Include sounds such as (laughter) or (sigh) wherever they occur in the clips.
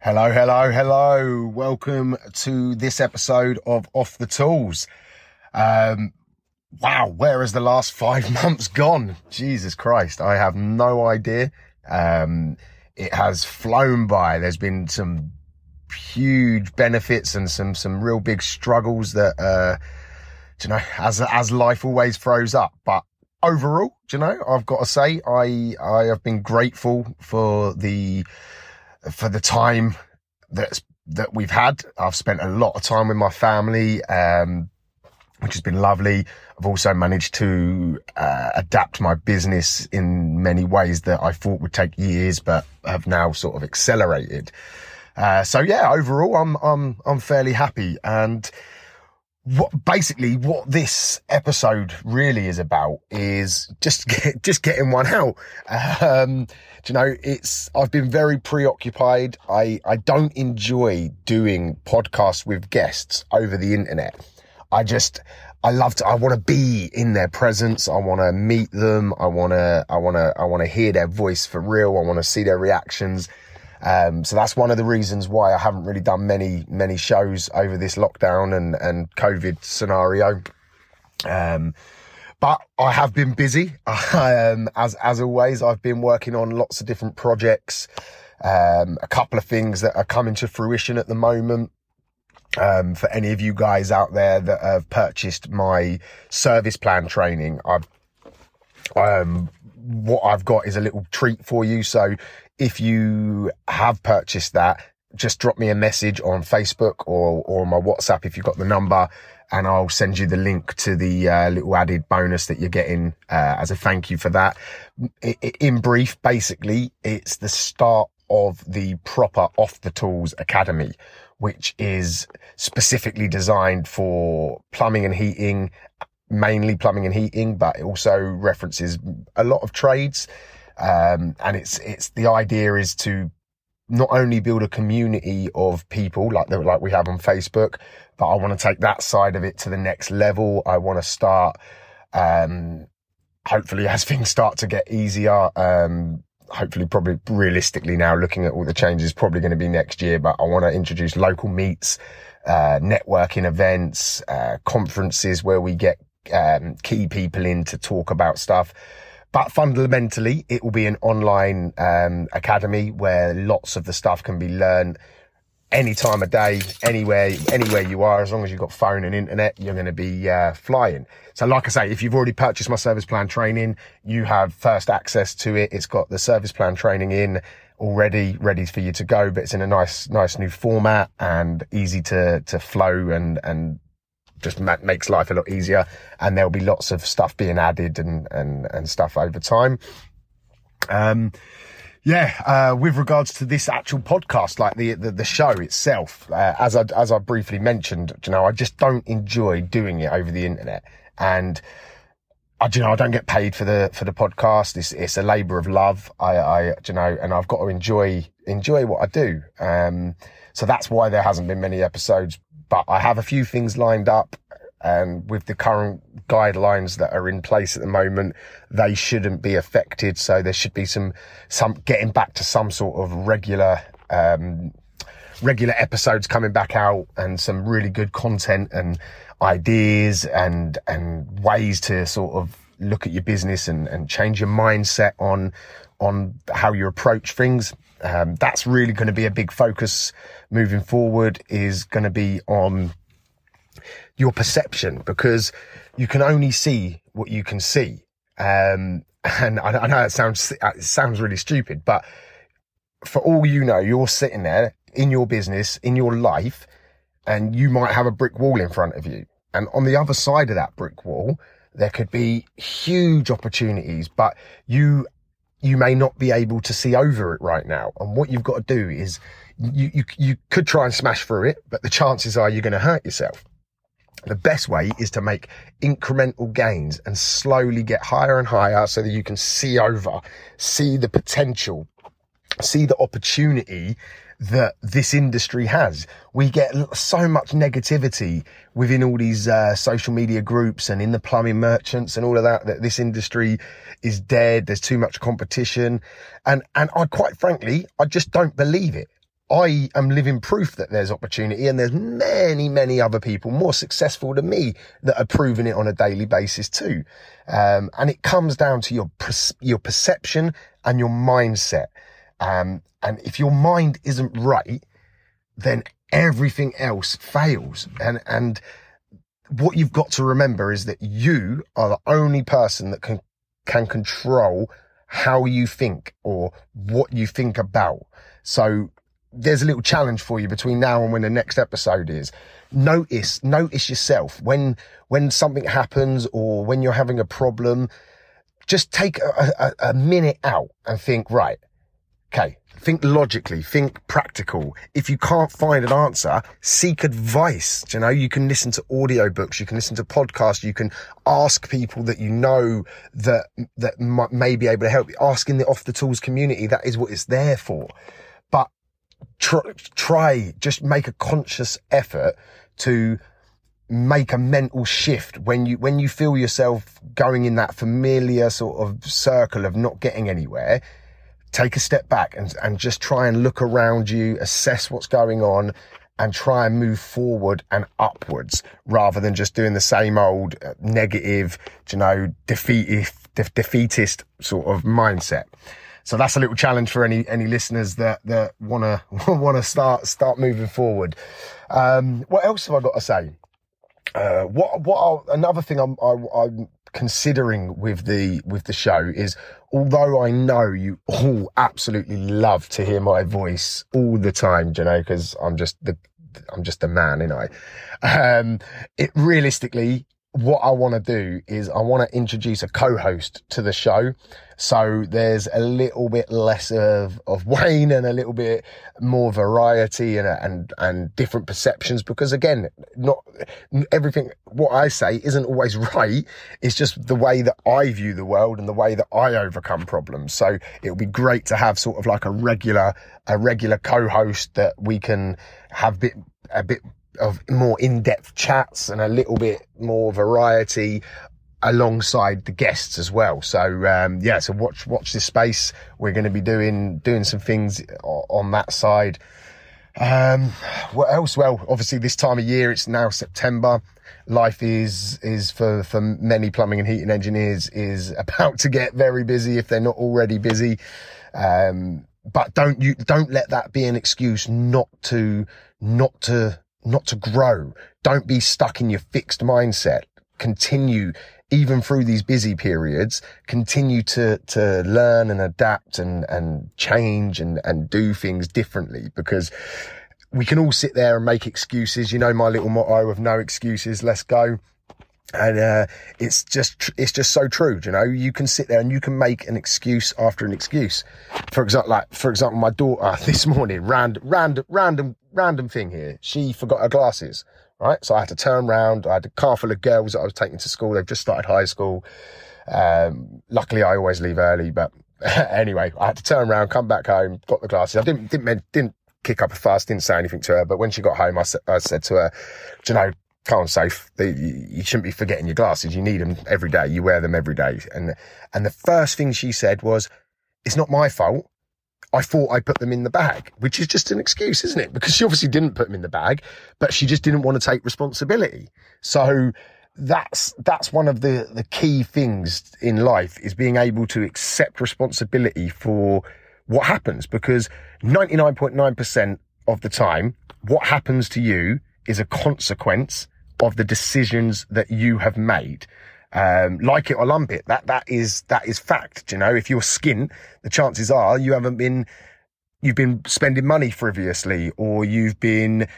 Hello, hello, hello. Welcome to this episode of Off the Tools. Um, wow, where has the last five (laughs) months gone? Jesus Christ, I have no idea. Um, it has flown by. There's been some huge benefits and some, some real big struggles that, uh, you know, as, as life always throws up, but overall, you know, I've got to say, I, I have been grateful for the, for the time that's that we've had. I've spent a lot of time with my family, um, which has been lovely. I've also managed to uh, adapt my business in many ways that I thought would take years, but have now sort of accelerated. Uh, so yeah, overall, I'm I'm I'm fairly happy. And what basically what this episode really is about is just (laughs) get, just getting one out. Um, you know, it's I've been very preoccupied. I I don't enjoy doing podcasts with guests over the internet. I just I love to I want to be in their presence. I want to meet them. I want to I want to I want to hear their voice for real. I want to see their reactions. Um, so that's one of the reasons why I haven't really done many, many shows over this lockdown and, and COVID scenario. Um, but I have been busy. (laughs) Um, as, as always, I've been working on lots of different projects. Um, a couple of things that are coming to fruition at the moment. Um, for any of you guys out there that have purchased my service plan training, I've, um, what I've got is a little treat for you. So if you have purchased that, just drop me a message on Facebook or, or my WhatsApp if you've got the number and I'll send you the link to the uh, little added bonus that you're getting uh, as a thank you for that. In brief, basically, it's the start of the proper off the tools academy, which is specifically designed for plumbing and heating, mainly plumbing and heating, but it also references a lot of trades. Um, and it's, it's the idea is to not only build a community of people like the, like we have on Facebook, but I want to take that side of it to the next level. I want to start, um, hopefully as (laughs) things start to get easier, um, hopefully probably realistically now looking at all the changes probably going to be next year, but I want to introduce local meets, uh, networking events, uh, conferences where we get, um, key people in to talk about stuff. But fundamentally, it will be an online um, academy where lots of the stuff can be learned any time of day, anywhere, anywhere you are, as long as you've got phone and internet, you're going to be uh, flying. So, like I say, if you've already purchased my service plan training, you have first access to it. It's got the service plan training in already, ready for you to go, but it's in a nice, nice new format and easy to to flow and and just ma- makes life a lot easier. And there'll be lots of stuff being added and, and, and stuff over time. Um, yeah, uh, with regards to this actual podcast, like the, the, the show itself, uh, as I, as I briefly mentioned, you know, I just don't enjoy doing it over the internet. And, I, you know, I don't get paid for the, for the podcast. It's, it's a labor of love. I, I, you know, and I've got to enjoy, enjoy what I do. Um, so that's why there hasn't been many episodes but I have a few things lined up and with the current guidelines that are in place at the moment, they shouldn't be affected. So there should be some, some getting back to some sort of regular, um, regular episodes coming back out and some really good content and ideas and, and ways to sort of look at your business and, and change your mindset on, on how you approach things. Um, that's really going to be a big focus moving forward is going to be on your perception because you can only see what you can see. Um, and I, I know it sounds, it sounds really stupid, but for all you know, you're sitting there in your business, in your life, and you might have a brick wall in front of you. And on the other side of that brick wall, there could be huge opportunities, but you you may not be able to see over it right now. And what you've got to do is you, you, you could try and smash through it, but the chances are you're going to hurt yourself. The best way is to make incremental gains and slowly get higher and higher so that you can see over, see the potential, see the opportunity that this industry has. We get so much negativity within all these uh, social media groups and in the plumbing merchants and all of that, that this industry is dead. There's too much competition. And, and I quite frankly, I just don't believe it. I am living proof that there's opportunity and there's many, many other people more successful than me that are proving it on a daily basis too. Um, and it comes down to your, your perception and your mindset. Um, and if your mind isn't right, then everything else fails. And, and what you've got to remember is that you are the only person that can, can control how you think or what you think about. So there's a little challenge for you between now and when the next episode is. Notice, notice yourself when, when something happens or when you're having a problem, just take a, a, a minute out and think, right, Okay. Think logically, think practical. If you can't find an answer, seek advice. You know, you can listen to audiobooks, you can listen to podcasts, you can ask people that you know that, that may be able to help you. Ask in the off the tools community. That is what it's there for. But try, try, just make a conscious effort to make a mental shift when you, when you feel yourself going in that familiar sort of circle of not getting anywhere take a step back and, and just try and look around you, assess what's going on and try and move forward and upwards rather than just doing the same old uh, negative, you know, defeatist, defeatist sort of mindset. So that's a little challenge for any, any listeners that, that want to (laughs) start, start moving forward. Um, what else have I got to say? Uh, what, what, another thing I'm, i am considering with the with the show is although I know you all absolutely love to hear my voice all the time, you know, because I'm just the I'm just a man, you know. Um, it realistically, what I want to do is I want to introduce a co-host to the show. So there's a little bit less of, of Wayne and a little bit more variety and, and, and different perceptions because again, not everything, what I say isn't always (laughs) right. It's just the way that I view the world and the way that I overcome problems. So it would be great to have sort of like a regular, a regular co-host that we can have bit, a bit of more in-depth chats and a little bit more variety alongside the guests as well. So um, yeah, so watch watch this space. We're going to be doing doing some things on that side. Um, what else? Well, obviously this time of year, it's now September. Life is is for for many plumbing and heating engineers is about to get very busy if they're not already busy. Um, but don't you don't let that be an excuse not to not to not to grow. Don't be stuck in your fixed mindset. Continue even through these busy periods, continue to, to learn and adapt and, and change and, and do things differently because we can all sit there and make excuses. You know, my little motto of no excuses, let's go. And, uh, it's just, it's just so true. You know, you can sit there and you can make an excuse after an excuse. For example, like, for example, my daughter (laughs) this morning, random, random, random, random thing here. She forgot her glasses right? So I had to turn around. I had a car full of girls that I was taking to school. They've just started high school. Um, luckily I always leave early, but (laughs) anyway, I had to turn around, come back home, got the glasses. I didn't, didn't, didn't kick up a fuss, didn't say anything to her. But when she got home, I, I said to her, you know, come on, safe. You shouldn't be forgetting your glasses. You need them every day. You wear them every day. And, and the first thing she said was, it's not my fault. I thought I put them in the bag, which is just an excuse, isn't it? Because she obviously didn't put them in the bag, but she just didn't want to take responsibility. So that's, that's one of the, the key things in life is being able to accept responsibility for what happens because 99.9% of the time, what happens to you is a consequence of the decisions that you have made um, like it or lump it. That, that is, that is fact. You know, if you're skint, the chances are you haven't been, you've been spending money frivolously or you've been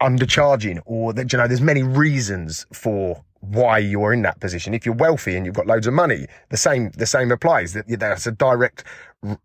undercharging or that, you know, there's many reasons for why you're in that position. If you're wealthy and you've got loads of money, the same the same applies. That that's a direct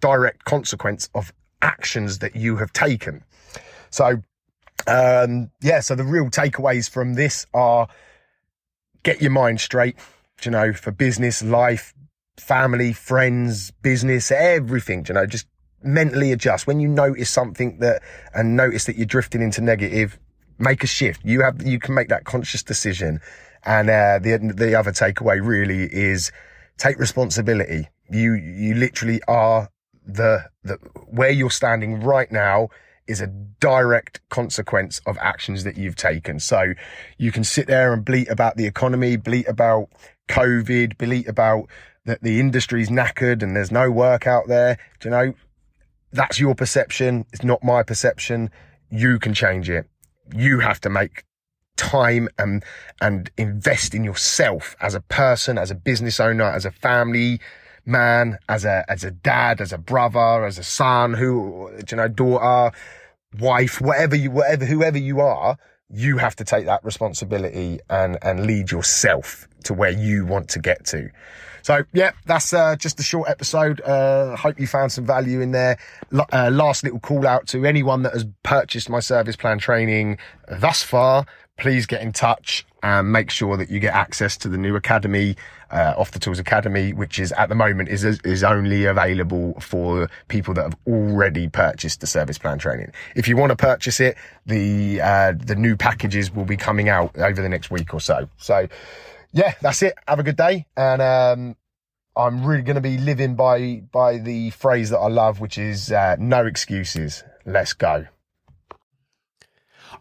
direct consequence of actions that you have taken. So, um, yeah. So the real takeaways from this are: get your mind straight. You know, for business, life, family, friends, business, everything. You know, just mentally adjust when you notice something that and notice that you're drifting into negative. Make a shift. You have you can make that conscious decision and uh, the the other takeaway really is take responsibility. You you literally are the the where you're standing right now is a direct consequence of actions that you've taken. So you can sit there and bleat about the economy, bleat about COVID, bleat about that the industry's knackered and there's no work out there. Do you know? That's your perception. It's not my perception. You can change it. You have to make time and and invest in yourself as a person, as a business owner, as a family man, as a as a dad, as a brother, as a son, who you know, daughter, wife, whatever you whatever whoever you are, you have to take that responsibility and and lead yourself to where you want to get to. So yeah, that's uh, just a short episode. Uh, hope you found some value in there. L- uh, last little call out to anyone that has purchased my service plan training thus far please get in touch and make sure that you get access to the new academy, uh, Off the Tools Academy, which is at the moment is is only available for people that have already purchased the service plan training. If you want to purchase it, the uh, the new packages will be coming out over the next week or so. So, yeah, that's it. Have a good day, and um, I'm really going to be living by by the phrase that I love, which is uh, no excuses. Let's go.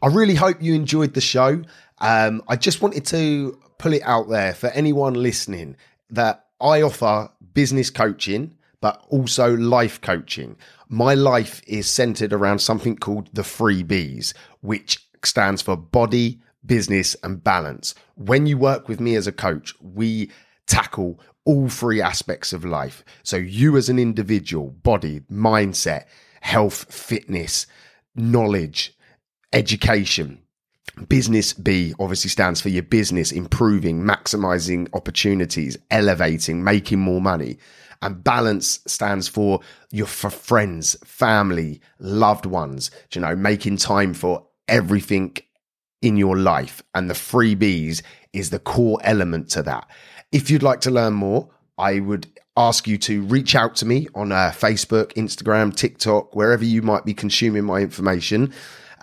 I really hope you enjoyed the show. Um, I just wanted to pull it out there for anyone listening that I offer business coaching, but also life coaching. My life is centered around something called the three B's, which stands for body, business, and balance. When you work with me as a coach, we tackle all three aspects of life. So, you as an individual, body, mindset, health, fitness, knowledge, education. Business B obviously stands for your business improving, maximizing opportunities, elevating, making more money. And balance stands for your for friends, family, loved ones, you know, making time for everything in your life. And the three B's is the core element to that. If you'd like to learn more, I would ask you to reach out to me on uh, Facebook, Instagram, TikTok, wherever you might be consuming my information.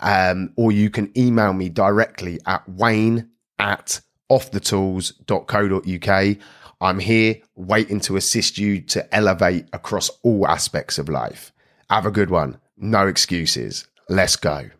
Um, or you can email me directly at wayne at offthetools.co.uk. I'm here waiting to assist you to elevate across all aspects of life. Have a good one. No excuses. Let's go.